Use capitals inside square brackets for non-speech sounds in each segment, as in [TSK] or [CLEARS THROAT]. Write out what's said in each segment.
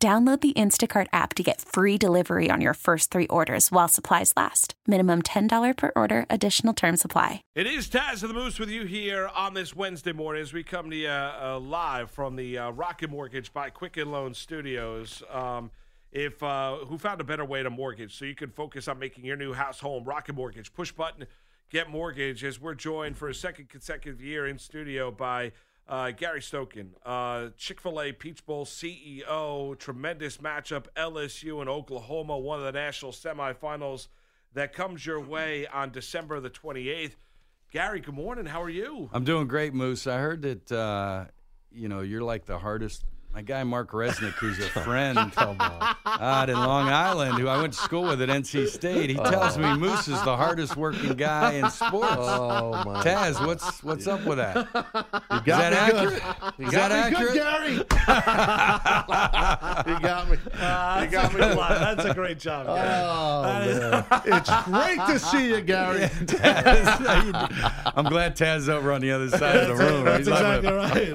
Download the Instacart app to get free delivery on your first three orders while supplies last. Minimum $10 per order, additional term supply. It is Taz of the Moose with you here on this Wednesday morning as we come to you uh, live from the uh, Rocket Mortgage by Quicken Loan Studios. Um, if uh, who found a better way to mortgage so you can focus on making your new house home? Rocket Mortgage. Push button, get mortgage. As we're joined for a second consecutive year in studio by uh, Gary Stokan, uh, Chick fil A Peach Bowl CEO, tremendous matchup, LSU and Oklahoma, one of the national semifinals that comes your way on December the 28th. Gary, good morning. How are you? I'm doing great, Moose. I heard that, uh, you know, you're like the hardest my guy Mark Resnick, who's a [LAUGHS] friend out in Long Island, who I went to school with at NC State, he tells me oh. Moose is the hardest working guy in sports. Oh my! Taz, what's what's up with that? You Is got that me accurate? good. You Is got that me accurate? good, Gary. [LAUGHS] you got me. Uh, you got me. That's a great job, Gary. Oh, man. it's great to see you, Gary. Taz, you? I'm glad Taz is over on the other side of the room. That's He's exactly right.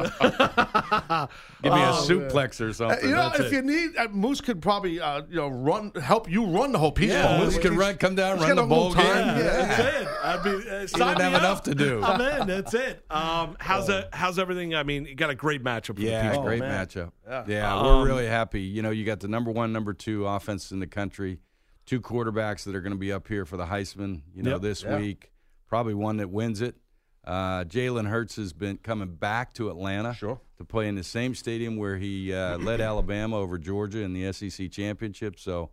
Give me a Oh, suplex or Uh, something. you know, That's if it. you need, uh, Moose could probably, uh, you know, run, help you run the whole piece. Yeah, Bowl. Moose could run, come down, he's run got the a bowl little game. time. Yeah, Yeah. that's it. I'd be, uh, sign didn't have up. enough to do. I'm in. That's it. Um, how's that? How's everything? I mean, you got a great matchup. For Yeah, the Peach great man. matchup. Yeah. Yeah, Um, we're really happy. You know, you got the number one, number two offense in the country, two quarterbacks that are going to be up here for the Heisman. You know, Yep. this Yeah. week, probably one that wins it. Uh, Jalen Hurts has been coming back to Atlanta Sure. to play in the same stadium where he uh, led [CLEARS THROAT] Alabama over Georgia in the SEC championship. So,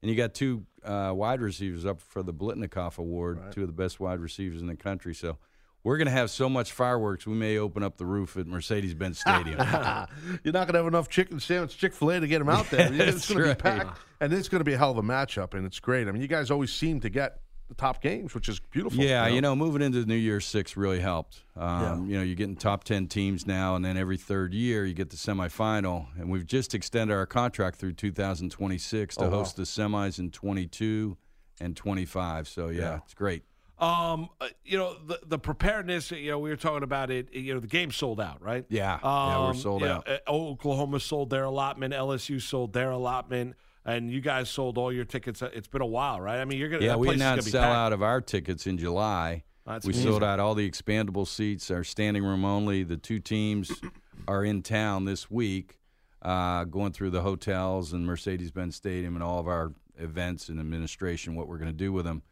and you got two uh, wide receivers up for the Biletnikoff Award, two of the best wide receivers in the country. So. We're going to have so much fireworks, we may open up the roof at Mercedes Benz Stadium. [LAUGHS] You're not going to have enough chicken sandwich, Chick Fil A to get them out there. [LAUGHS] it's going to be packed, and it's going to be a hell of a matchup, and it's great. I mean, you guys always seem to get the top games, which is beautiful. Yeah, you know, moving into the New Year Six really helped. Um, You know, you're getting top 10 teams now, and then every third year you get the semifinal. And we've just extended our contract through 2026 to Oh, wow. host the semis in 22 and 25. So, yeah, Yeah. it's great. Um, uh, you know the the preparedness. You know, we were talking about it. You know, the game sold out, right? Yeah. Yeah, we're Um, sold you know, out. uh, Oklahoma sold their allotment. LSU sold their allotment, and you guys sold all your tickets. Uh, It's been a while, right? I mean, you're gonna. Yeah, we place is announced gonna be packed. sellout of our tickets in July. That's we amazing. sold out all the expandable seats, our standing room only. The two teams [COUGHS] are in town this week, uh, going through the hotels and Mercedes Benz Stadium and all of our events and administration, what we're going to do with them.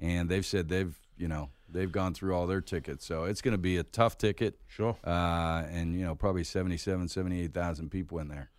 And they've said they've, you know, they've gone through all their tickets. So it's going to be a tough ticket. Sure. Uh, and, you know, probably 77, 78,000 people in there.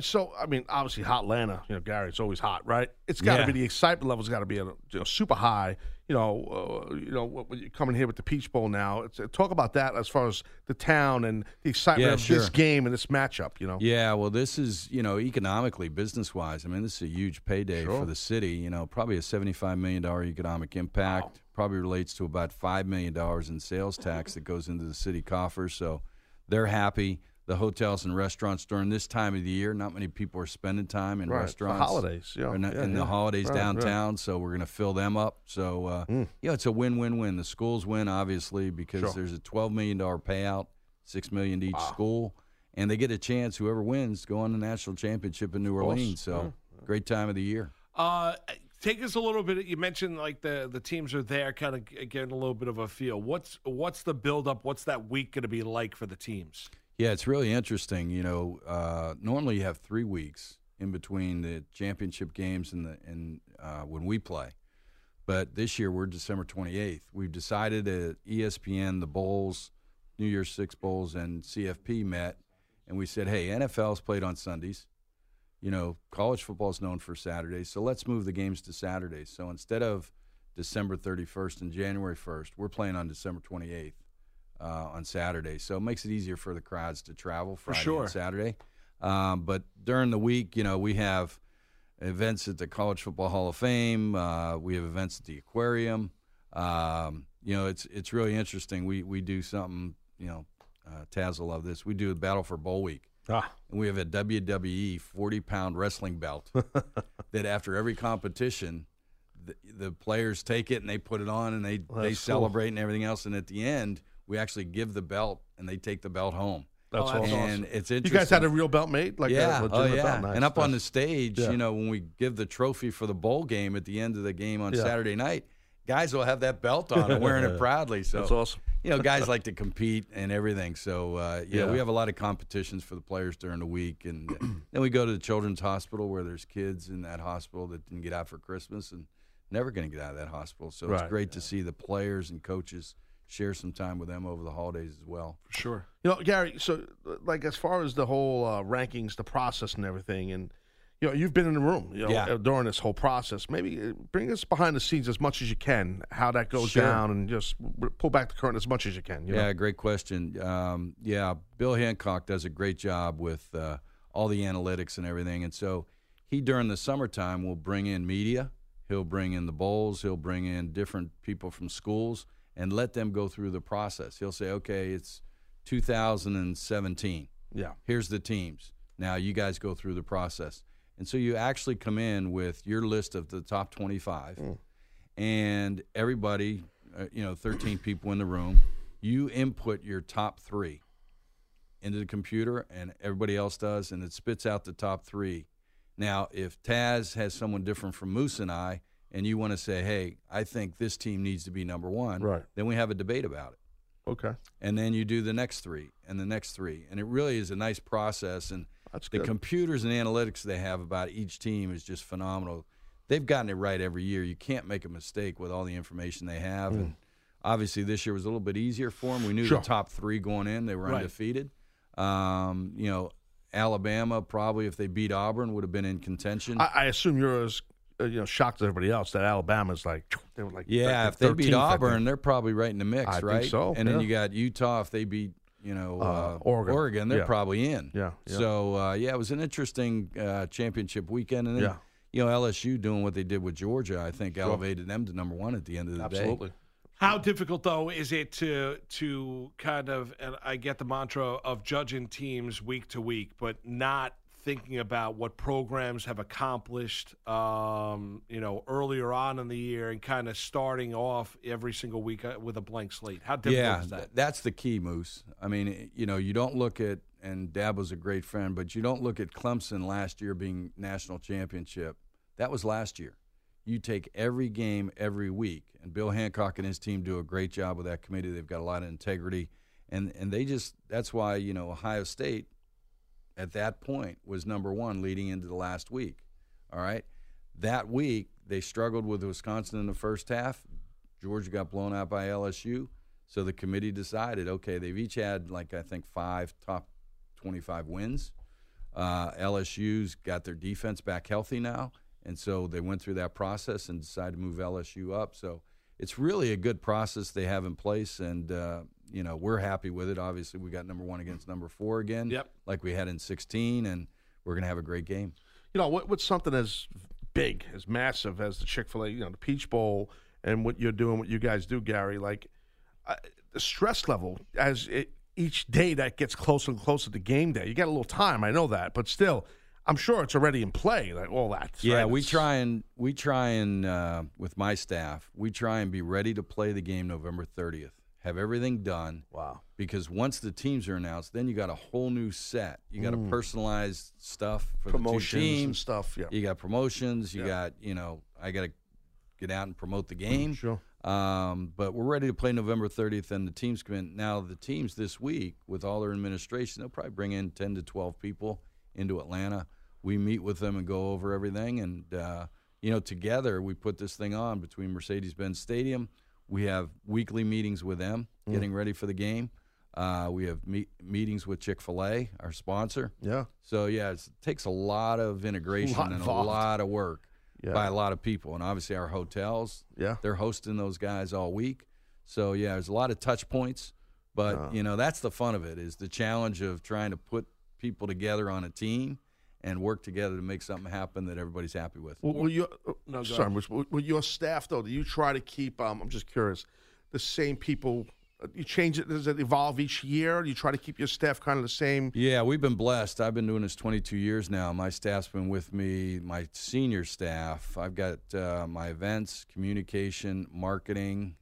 So, I mean, obviously, hot Atlanta, you know, Gary, it's always hot, right? It's got to Yeah. be the excitement level's got to be a, you know, super high. You know, uh, you know, you're coming here with the Peach Bowl now, it's, talk about that as far as the town and the excitement Yeah, of this game and this matchup. You know, Yeah, well, this is you know economically, business wise. I mean, this is a huge payday Sure. for the city. You know, probably a seventy-five million dollar economic impact. Probably relates to about five million dollars in sales tax that goes into the city coffers. So they're happy. The hotels and restaurants during this time of the year, not many people are spending time in Right, the restaurants. holidays, yeah, or not- yeah, in the holidays Right, right. downtown. So we're going to fill them up. So uh, yeah, it's a win-win-win. The schools win obviously because Sure. there's a twelve million dollar payout, six million to each school and they get a chance. Whoever wins go on the national championship in New. Orleans. So great time of the year. Uh, take us a little bit. You mentioned like the the teams are there, kind of getting a little bit of a feel. What's what's the build up? What's that week going to be like for the teams? Yeah, it's really interesting. You know, uh, normally you have three weeks in between the championship games and the and uh, when we play, but this year we're December 28th. We've decided at ESPN, the bowls, New Year's Six bowls, and CFP met, and we said, hey, NFL's played on Sundays. You know, college football is known for Saturdays, so let's move the games to Saturdays. So instead of December 31st and January 1st, we're playing on December 28th uh, on Saturday. So it makes it easier for the crowds to travel Friday sure. and Saturday. Um, but during the week, you know, we have events at the College Football Hall of Fame. Uh, we have events at the aquarium. Um, you know, it's it's really interesting. We we do something. You know, uh, Taz will love this. We do a battle for bowl week. Ah, And we have a WWE 40 pound wrestling belt [LAUGHS] that after every competition, the, the players take it and they put it on and they, Well, they that's cool. celebrate and everything else. And at the end, we actually give the belt and they take the belt home. that's, that's awesome. and it's interesting. You guys had a real belt made, like yeah, a oh yeah. belt. Nice. And up on the stage, Yeah. you know, when we give the trophy for the bowl game at the end of the game on Yeah. Saturday night, guys will have that belt on and [LAUGHS] wearing it proudly. So That's awesome. you know, guys like to compete and everything. So uh, yeah, Yeah. we have a lot of competitions for the players during the week, and [CLEARS THROAT] then we go to the children's hospital where there's kids in that hospital that didn't get out for Christmas and never going to get out of that hospital. So Right. it's great to see the players and coaches share some time with them over the holidays as well. For sure. You know, Gary. So, like, as far as the whole uh, rankings, the process, and everything, and you know, you've been in the room, you know, Yeah. uh, during this whole process. Maybe uh, bring us behind the scenes as much as you can, how that goes Sure. down, and just pull back the curtain as much as you can. You yeah, know? great question. Um, yeah, Bill Hancock does a great job with uh, all the analytics and everything. And so he, during the summertime, will bring in media. He'll bring in the bowls. He'll bring in different people from schools and let them go through the process. He'll say, okay, it's 2017. yeah, Here's the teams. Now you guys go through the process. And so you actually come in with your list of the top 25 and everybody, uh, you know, 13 people in the room, you input your top three into the computer, and everybody else does, and it spits out the top three. Now, if Taz has someone different from Moose and I, and you want to say, hey, I think this team needs to be number one, Right. then we have a debate about it. okay, And then you do the next three and the next three. And it really is a nice process. And that's the good. computers and analytics they have about each team is just phenomenal. They've gotten it right every year. You can't make a mistake with all the information they have. And obviously, this year was a little bit easier for them. We knew Mm. Sure. the top three going in; they were Right. undefeated. Um, you know, Alabama probably, if they beat Auburn, would have been in contention. I, I assume you're as you know shocked everybody else that Alabama's like [TSK] they were like yeah, if they beat 13th, I. Auburn, they're probably right in the mix, I think right? so, And then you got Utah. If they beat, you know, Uh, uh, Oregon. they're Yeah. probably in. Yeah, yeah. So uh, yeah, it was an interesting uh, championship weekend, and then Yeah. you know LSU doing what they did with Georgia, I think elevated them to number one at the end of the day. absolutely. How difficult though is it to to kind of and I get the mantra of judging teams week to week, but not thinking about what programs have accomplished, um, you know, earlier on in the year, and kind of starting off every single week uh, with a blank slate. How difficult Yeah, is that? that's the key, Moose. I mean, you know, you don't look at and Dabo was a great friend, but you don't look at Clemson last year being national championship. That was last year. You take every game every week, and Bill Hancock and his team do a great job with that committee. They've got a lot of integrity, and and they just that's why you know Ohio State at that point was number one leading into the last week. All right, that week they struggled with Wisconsin in the first half. Georgia got blown out by LSU. So the committee decided, okay, they've each had like I think five top 25 wins. Uh, LSU's got their defense back healthy now, and so they went through that process and decided to move LSU up. So it's really a good process they have in place, and uh, you know we're happy with it. Obviously, we got number one against number four again, Yep. like we had in 16, and we're gonna have a great game. You know, what, what's something as big, as massive as the Chick Fil A, you know, the Peach Bowl, and what you're doing, what you guys do, Gary? Like uh, the stress level as it, each day that gets closer and closer to game day. You got a little time, I know that, but still, I'm sure it's already in play. Like all that. Yeah, right? we try and we try and uh, with my staff, we try and be ready to play the game November 30th. Have everything done. Wow. Because once the teams are announced, then you got a whole new set. You got a personalized stuff for the two Mm. Promotions and stuff. Yeah. You got promotions. You Yeah. got you know I got to get out and promote the game. Sure. Um, but we're ready to play November 30th, and the teams come in. Now, the teams this week, with all their administration, they'll probably bring in 10 to 12 people into Atlanta. We meet with them and go over everything. And, uh, you know, together we put this thing on between Mercedes Benz Stadium. We have weekly meetings with them, getting ready for the game. Uh, we have meet, meetings with Chick fil A, our sponsor. Yeah. So, yeah, it's, it takes a lot of integration [LAUGHS] lot and involved. a lot of work Yeah. by a lot of people. And obviously, our hotels, Yeah. they're hosting those guys all week. So yeah, there's a lot of touch points, but Yeah. you know that's the fun of it is the challenge of trying to put people together on a team and work together to make something happen that everybody's happy with. Well, will you, uh, No, sorry, ahead. Rich, will, will your staff though? Do you try to keep? Um, I'm just curious. The same people. uh, You change it. Does it evolve each year? Do you try to keep your staff kind of the same? Yeah, we've been blessed. I've been doing this 22 years now. My staff's been with me, my senior staff. I've got uh, my events, communication, marketing,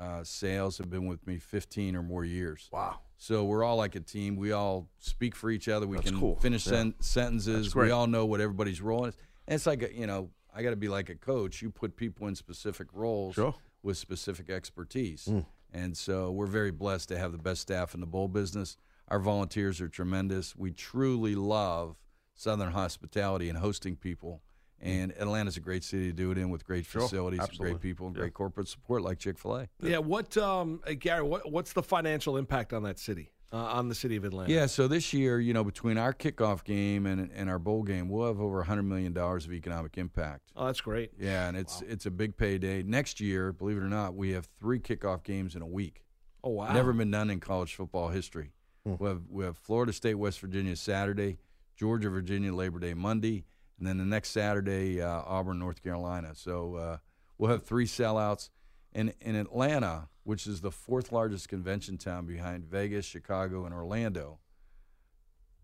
uh, sales have been with me 15 or more years. Wow. So we're all like a team. We all speak for each other. We That's can cool. finish Yeah. sen- sentences. We all know what everybody's role is. And it's like, a, you know, I got to be like a coach. You put people in specific roles Sure. with specific expertise. Mm. And so we're very blessed to have the best staff in the bowl business. Our volunteers are tremendous. We truly love Southern hospitality and hosting people. And Atlanta's a great city to do it in with great. Sure. facilities, and great people, and Yeah. great corporate support like Chick fil A. Yeah, what, um, uh, Gary? What, what's the financial impact on that city, uh, on the city of Atlanta? Yeah, so this year, you know, between our kickoff game and, and our bowl game, we'll have over $100 million of economic impact. Oh, that's great. Yeah, and it's it's a big payday. Next year, believe it or not, we have three kickoff games in a week. Oh wow. Never been done in college football history. We have we have Florida State, West Virginia Saturday, Georgia, Virginia Labor Day Monday, and then the next Saturday uh, Auburn, North Carolina. So uh, we'll have three sellouts. And in Atlanta, which is the fourth largest convention town behind Vegas, Chicago, and Orlando,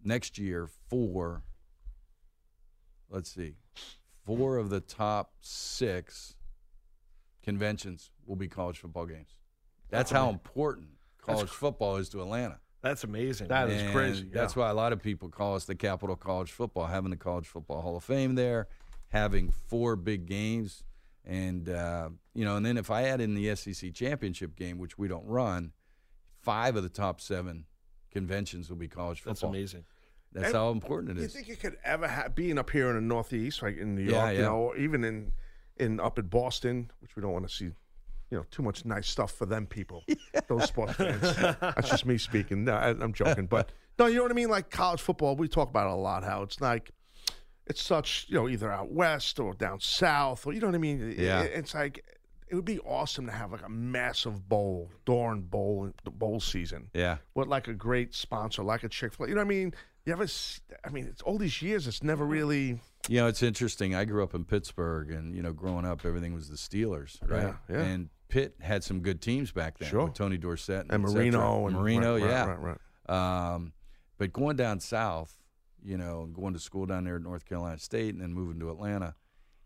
next year four. Let's see, four of the top six conventions will be college football games. That's how important college football is to Atlanta. That's amazing. That is And crazy. That's yeah. why a lot of people call us the capital college football. Having the College Football Hall of Fame there, having four big games, and uh, you know, and then if I add in the SEC championship game, which we don't run, five of the top seven conventions will be college football. That's amazing. That's And how important it Do you is. think it could ever ha- being up here in the Northeast, like in New York, Yeah, you know, or even in in up in Boston, which we don't want to see, you know, too much nice stuff for them people, [LAUGHS] those sports fans. That's just me speaking. No, I, I'm joking, but [LAUGHS] no, you know what I mean. Like college football, we talk about it a lot. How it's like. It's such, you know, either out west or down south, or you know what I mean. Yeah. it- it's like it would be awesome to have like a massive bowl, Dorn Bowl, bowl season Yeah. with like a great sponsor, like a Chick Fil A. You know what I mean? You ever? I mean, it's all these years. It's never really. You know, it's interesting. I grew up in Pittsburgh, and you know, growing up, everything was the Steelers, right? Yeah, yeah. And Pitt had some good teams back then. Sure. with Tony Dorsett And cetera. Marino and Marino, right, yeah. right, right. Um, but going down south, you know, and going to school down there at North Carolina State, and then moving to Atlanta,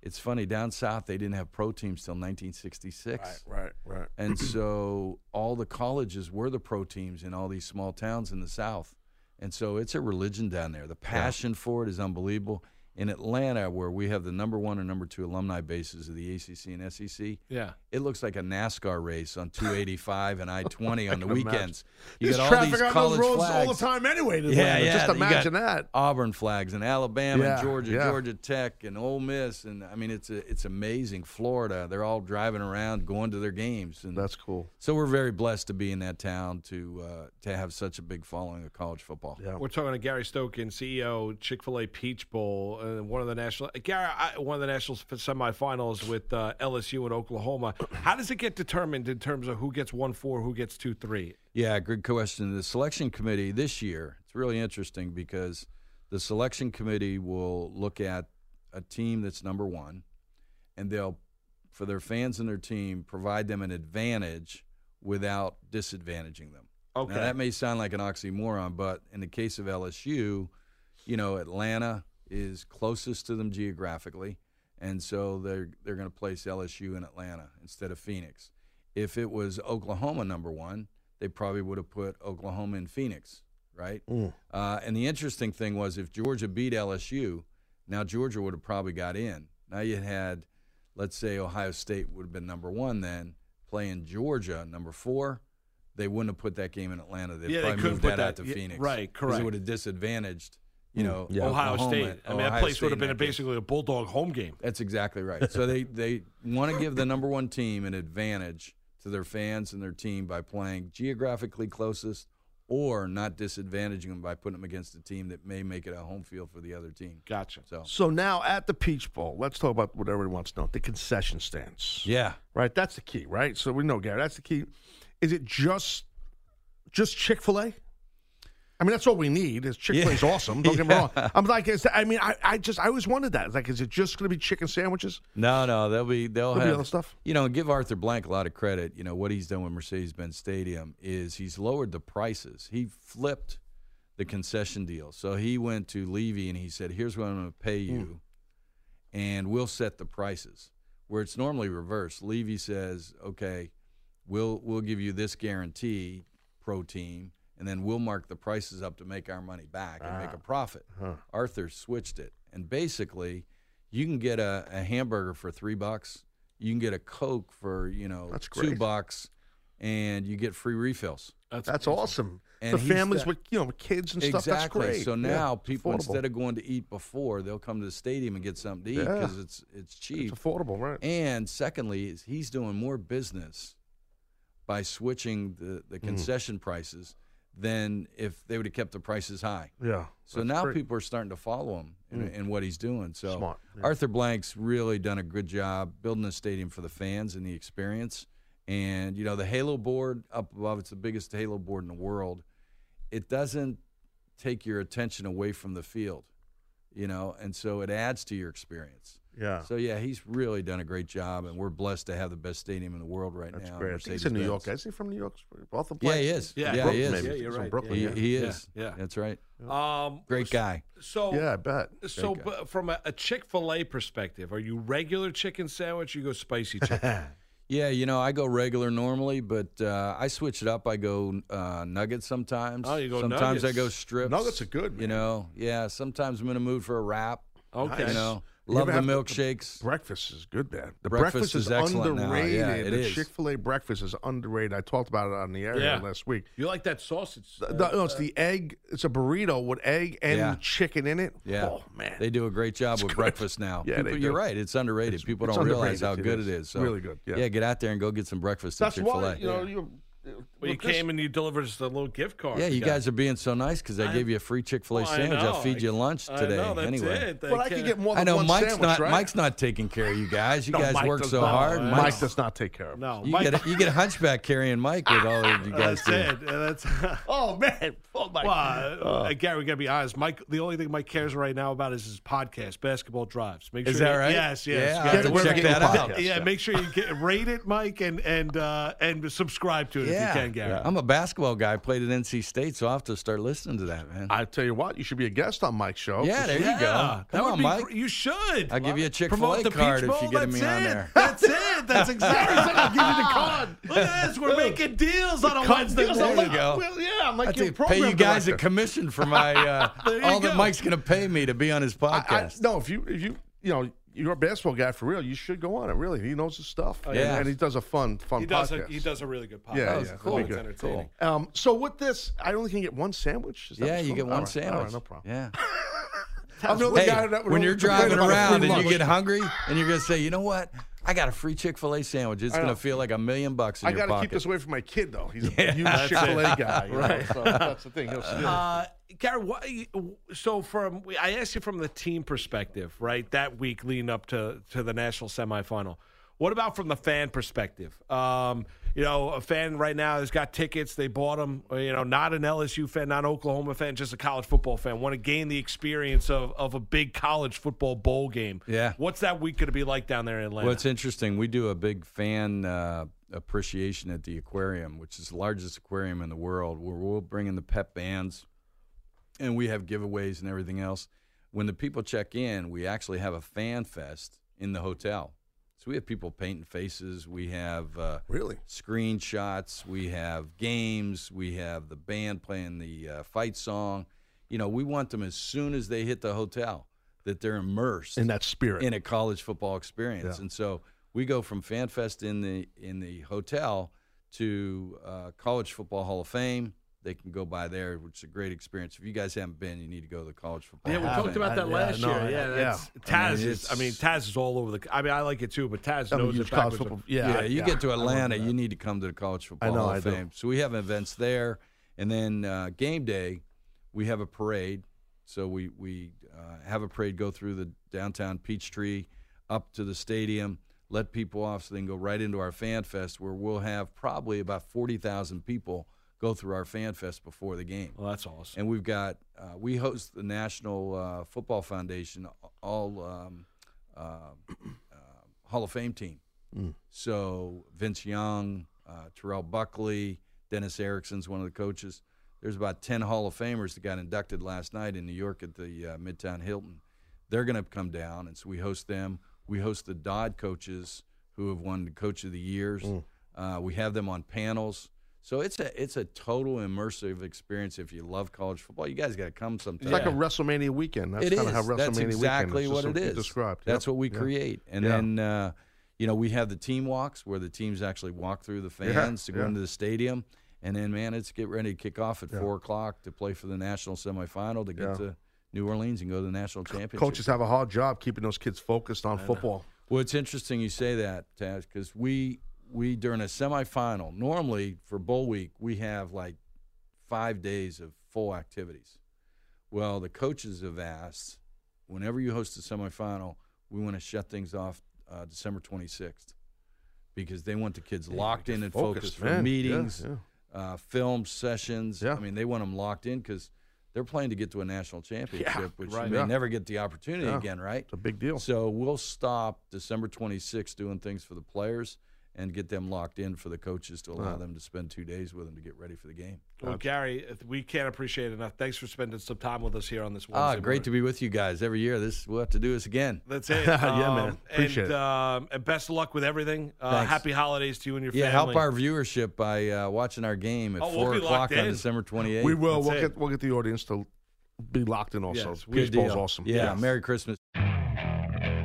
it's funny. Down south, they didn't have pro teams till 1966. Right, right, right. And so all the colleges were the pro teams in all these small towns in the South. And so it's a religion down there. The passion for it is unbelievable. In Atlanta, where we have the number one and number two alumni bases of the ACC and SEC, Yeah. It looks like a NASCAR race on 285 and I 20 [LAUGHS] on the can imagine. weekends. You There's got all traffic these on college those roads flags. all the time anyway. Yeah, Atlanta. yeah. Just you got imagine that. Auburn flags and Alabama Yeah, and Georgia, yeah. Georgia Tech and Ole Miss and I mean it's a, it's amazing. Florida, they're all driving around going to their games and That's cool. so we're very blessed to be in that town to uh, to have such a big following of college football. Yeah. We're talking to Gary Stokan, CEO, Chick Fil A Peach Bowl, uh, one of the national. Gary, I, one of the national semifinals with uh, LSU and Oklahoma. How does it get determined in terms of who gets one four, who gets two three? Yeah, good question. The selection committee this year, it's really interesting because the selection committee will look at a team that's number one, and they'll, for their fans and their team, provide them an advantage without disadvantaging them. Okay. Now, that may sound like an oxymoron, but in the case of LSU, you know, Atlanta is closest to them geographically, and so they're they're going to place LSU in Atlanta instead of Phoenix. If it was Oklahoma number one, they probably would have put Oklahoma in Phoenix, right? Uh, and the interesting thing was if Georgia beat LSU, now Georgia would have probably got in. Now you had, let's say Ohio State would have been number one then, playing Georgia number four. They wouldn't have put that game in Atlanta. They'd Yeah, they probably couldn't moved that, that- out to yeah, Phoenix. right, correct. It would have disadvantaged, you know, Ohio Oklahoma- State. I mean, that place State would have been a, basically a bulldog home game. That's exactly right. [LAUGHS] So they, they want to give the number one team an advantage to their fans and their team by playing geographically closest or not disadvantaging them by putting them against a team that may make it a home field for the other team. Gotcha. So So now at the Peach Bowl, let's talk about what everyone wants to know: the concession stands. yeah, Right. That's the key. Right. So we know, Gary. That's the key. Is it just just Chick Fil A? I mean, that's all we need. Is Chick Fil A's awesome? Don't get me [LAUGHS] wrong. I'm like, is that, I mean, I, I just I always wondered that. It's like, is it just going to be chicken sandwiches? No, no, they'll be they'll There'll be have other stuff? You know, give Arthur Blank a lot of credit. You know what he's done with Mercedes-Benz Stadium is he's lowered the prices. He flipped the concession deal. So he went to Levy and he said, "Here's what I'm going to pay hmm. you, and we'll set the prices." Where it's normally reversed. Levy says, "Okay, we'll we'll give you this guarantee, pro team, and then we'll mark the prices up to make our money back and make a profit." Arthur switched it, and basically, you can get a, a hamburger for three bucks. You can get a Coke for you know That's two great. bucks, and you get free refills. That's awesome. And For he's families that- with you know with kids and stuff. That's Exactly. great. So now it's people affordable. instead of going to eat before, they'll come to the stadium and get something to eat Yeah. because it's it's cheap. it's affordable, right? And secondly, is he's doing more business by switching the, Mm. the concession prices than if they would have kept the prices high. yeah. So now great. people are starting to follow him in, mm. in what he's doing. So Smart, yeah. Arthur Blank's really done a good job building a stadium for the fans and the experience. And you know the Halo board up above, it's the biggest Halo board in the world. It doesn't take your attention away from the field, you know, and so it adds to your experience. Yeah. So yeah, he's really done a great job, and we're blessed to have the best stadium in the world right That's now. great. I think he's a New Mercedes-Benz. York. Is he from New York? Both of Yeah, he is. Yeah, Yeah, Brooklyn, he is. maybe. Yeah, He's you're from right. Brooklyn. He, Yeah. he Yeah, is. yeah. That's right. Um, Great guy. So Yeah, I bet. So, guy. but from a, a Chick Fil A perspective, are you regular chicken sandwich? Or you go spicy chicken. [LAUGHS] Yeah, you know, I go regular normally, but uh, I switch it up. I go uh, nuggets sometimes. Oh, you go Sometimes I nuggets. go strips. Nuggets are good, You know, yeah. Sometimes I'm in a mood for a wrap. Okay. You know, You love the have the- milkshakes. Breakfast is good, man. The Breakfast is excellent now. underrated. Yeah, it the. Chick Fil A breakfast is underrated. I talked about it on the air Yeah. last week. You like that sausage? The- uh, the- no, it's uh, the egg. It's a burrito with egg and Yeah. chicken in it. Yeah, Oh man, they do a great job with good. breakfast now. Yeah, People, you're right. It's underrated. It's- People it's don't realize how underrated. good It it is. is. So, Really good, yeah. yeah, get out there and go get some breakfast that's at Chick Fil A. you know you. Well, you came and you delivered us a little gift card. Yeah, you got- guys are being so nice because I, I- gave you a free Chick Fil A Well, sandwich. know. I'll feed you lunch I today. know, that's anyway. it. But I can't- could get more I know one Mike's sandwich, not right? Mike's not taking care of you guys. You No, guys Mike work so not. hard. Mike- Mike Mike's- does not take care of. No, you Mike, get a, you get a hunchback carrying Mike with all of you [LAUGHS] guys that's do. it. That's Oh man, [LAUGHS] oh my. well, uh, Gary. We gotta be honest. Mike, the only thing Mike cares right now about is his podcast, Basketball Drives. Make Is sure that you- right? Yes, yes. Yeah, You I'll gotta have to wherever check that out. podcast. Yeah, make sure you get rate it, Mike, and and uh, and subscribe to it Yeah. if you can, Gary. I'm a basketball guy. Played at NC State, so I have to start listening to that, man. I tell you what, you should be a guest on Mike's show. yeah, there you Yeah, go. that Come would on, be Mike. gr- You should. I'll give you a Chick Fil Promote A the Peach card if you get that's me it. on there. That's it. That's exactly. I'll give you the card. [LAUGHS] Look at this. We're making deals on a Wednesday There you go. Well, yeah, I'm like your program pay you guys a director. commission for my [LAUGHS] uh, all go. that Mike's going to pay me to be on his I, I, podcast. no, if you if you you know you're a basketball guy for real, you should go on it. Really, he knows his stuff. Oh, yeah. and, he does a fun fun He does. A, he does a really good podcast. Yeah, yeah, cool. really It's good. entertaining. Um, so with this, I only can get one sandwich. Is that yeah, you get one All right, sandwich. All right, no problem. Yeah. I'm the Hey, guy that would when you're driving around and you get hungry and you're going to say, you know what? I got a free Chick Fil A sandwich. It's gonna feel like a million bucks in I got to pocket. keep this away from my kid, though. He's a [LAUGHS] Yeah, huge Chick Fil A guy, [LAUGHS] right? know, so that's the thing. He'll steal. Uh, Gary, what, so from I asked you from the team perspective, right? That week leading up to to the national semifinal. What about from the fan perspective? Um, you know, a fan right now has got tickets. They bought them. You know, not an LSU fan, not an Oklahoma fan, just a college football fan. Want to gain the experience of, of a big college football bowl game. Yeah. What's that week going to be like down there in Atlanta? Well, it's interesting. We do a big fan uh, appreciation at the aquarium, which is the largest aquarium in the world, where we'll bring in the pep bands and we have giveaways and everything else. When the people check in, we actually have a fan fest in the hotel. So we have people painting faces. We have uh, Really? screenshots. We have games. We have the band playing the uh, fight song. You know, we want them as soon as they hit the hotel that they're immersed In that spirit. in a college football experience. Yeah. And so we go from FanFest in the in the hotel to uh, College Football Hall of Fame. They can go by there, which is a great experience. If you guys haven't been, you need to go to the College Football Yeah, we talked about that Yeah, last no, year. I- Yeah, yeah. that's I Taz mean, is. I mean, Taz is all over the. I mean, I like it too, but Taz I'm a knows huge it college backwards. football. and- Yeah, Yeah, you yeah, get to Atlanta, you need to come to the College Football know, Hall I of do. Fame. So we have events there, and then uh, game day, we have a parade. So we we uh, have a parade go through the downtown Peachtree up to the stadium, let people off, so they can go right into our fan fest, where we'll have probably about forty thousand people go through our fan fest before the game. Well, that's awesome. And we've got uh, we host the National uh, Football Foundation all um, uh, uh, Hall of Fame team. So Vince Young, uh, Terrell Buckley, Dennis Erickson's one of the coaches. There's about ten Hall of Famers that got inducted last night in New York at the uh, Midtown Hilton. They're going to come down, and so we host them. We host the Dodd coaches who have won the Coach of the Years. Uh, we have them on panels. So it's a it's a total immersive experience. If you love college football, you guys got to come sometime. It's like a WrestleMania weekend. That's It kind of how WrestleMania That's weekend exactly is. what Just it you is. Described. That's Yep. what we Yeah. create. And Yeah. then, uh, you know, we have the team walks where the teams actually walk through the fans to go yeah. into the stadium. And then, man, it's get ready to kick off at four o'clock to play for the national semifinal to get Yeah. to New Orleans and go to the national championship. Coaches have a hard job keeping those kids focused on football. Well, it's interesting you say that, Taz, because we we during a semifinal normally for bowl week we have like five days of full activities. Well, the coaches have asked whenever you host a semifinal, we want to shut things off uh, December 26th because they want the kids locked in and focused, focused, for man. Yeah, meetings, yeah. Uh, film sessions. Yeah. I mean, they want them locked in because they're playing to get to a national [LAUGHS] championship, which right. Yeah. never get the opportunity Yeah. again, right? It's a big deal. So we'll stop December 26th doing things for the players and get them locked in for the coaches to allow them to spend two days with them to get ready for the game. Well, Gary, we can't appreciate it enough. Thanks for spending some time with us here on this Ah, Wednesday. great to be with you guys every year. This we'll have to do this again. That's it. [LAUGHS] Yeah, Um, man. Appreciate and, it. Um, and best of luck with everything. Uh, happy holidays to you and your Yeah, family. Yeah, help our viewership by uh, watching our game at Oh, we'll four o'clock on in. December 28th. we will. That's We'll it. get we'll get the audience to be locked in. Also, Yes, we- Good baseball's awesome. Yeah, Yes. Merry Christmas.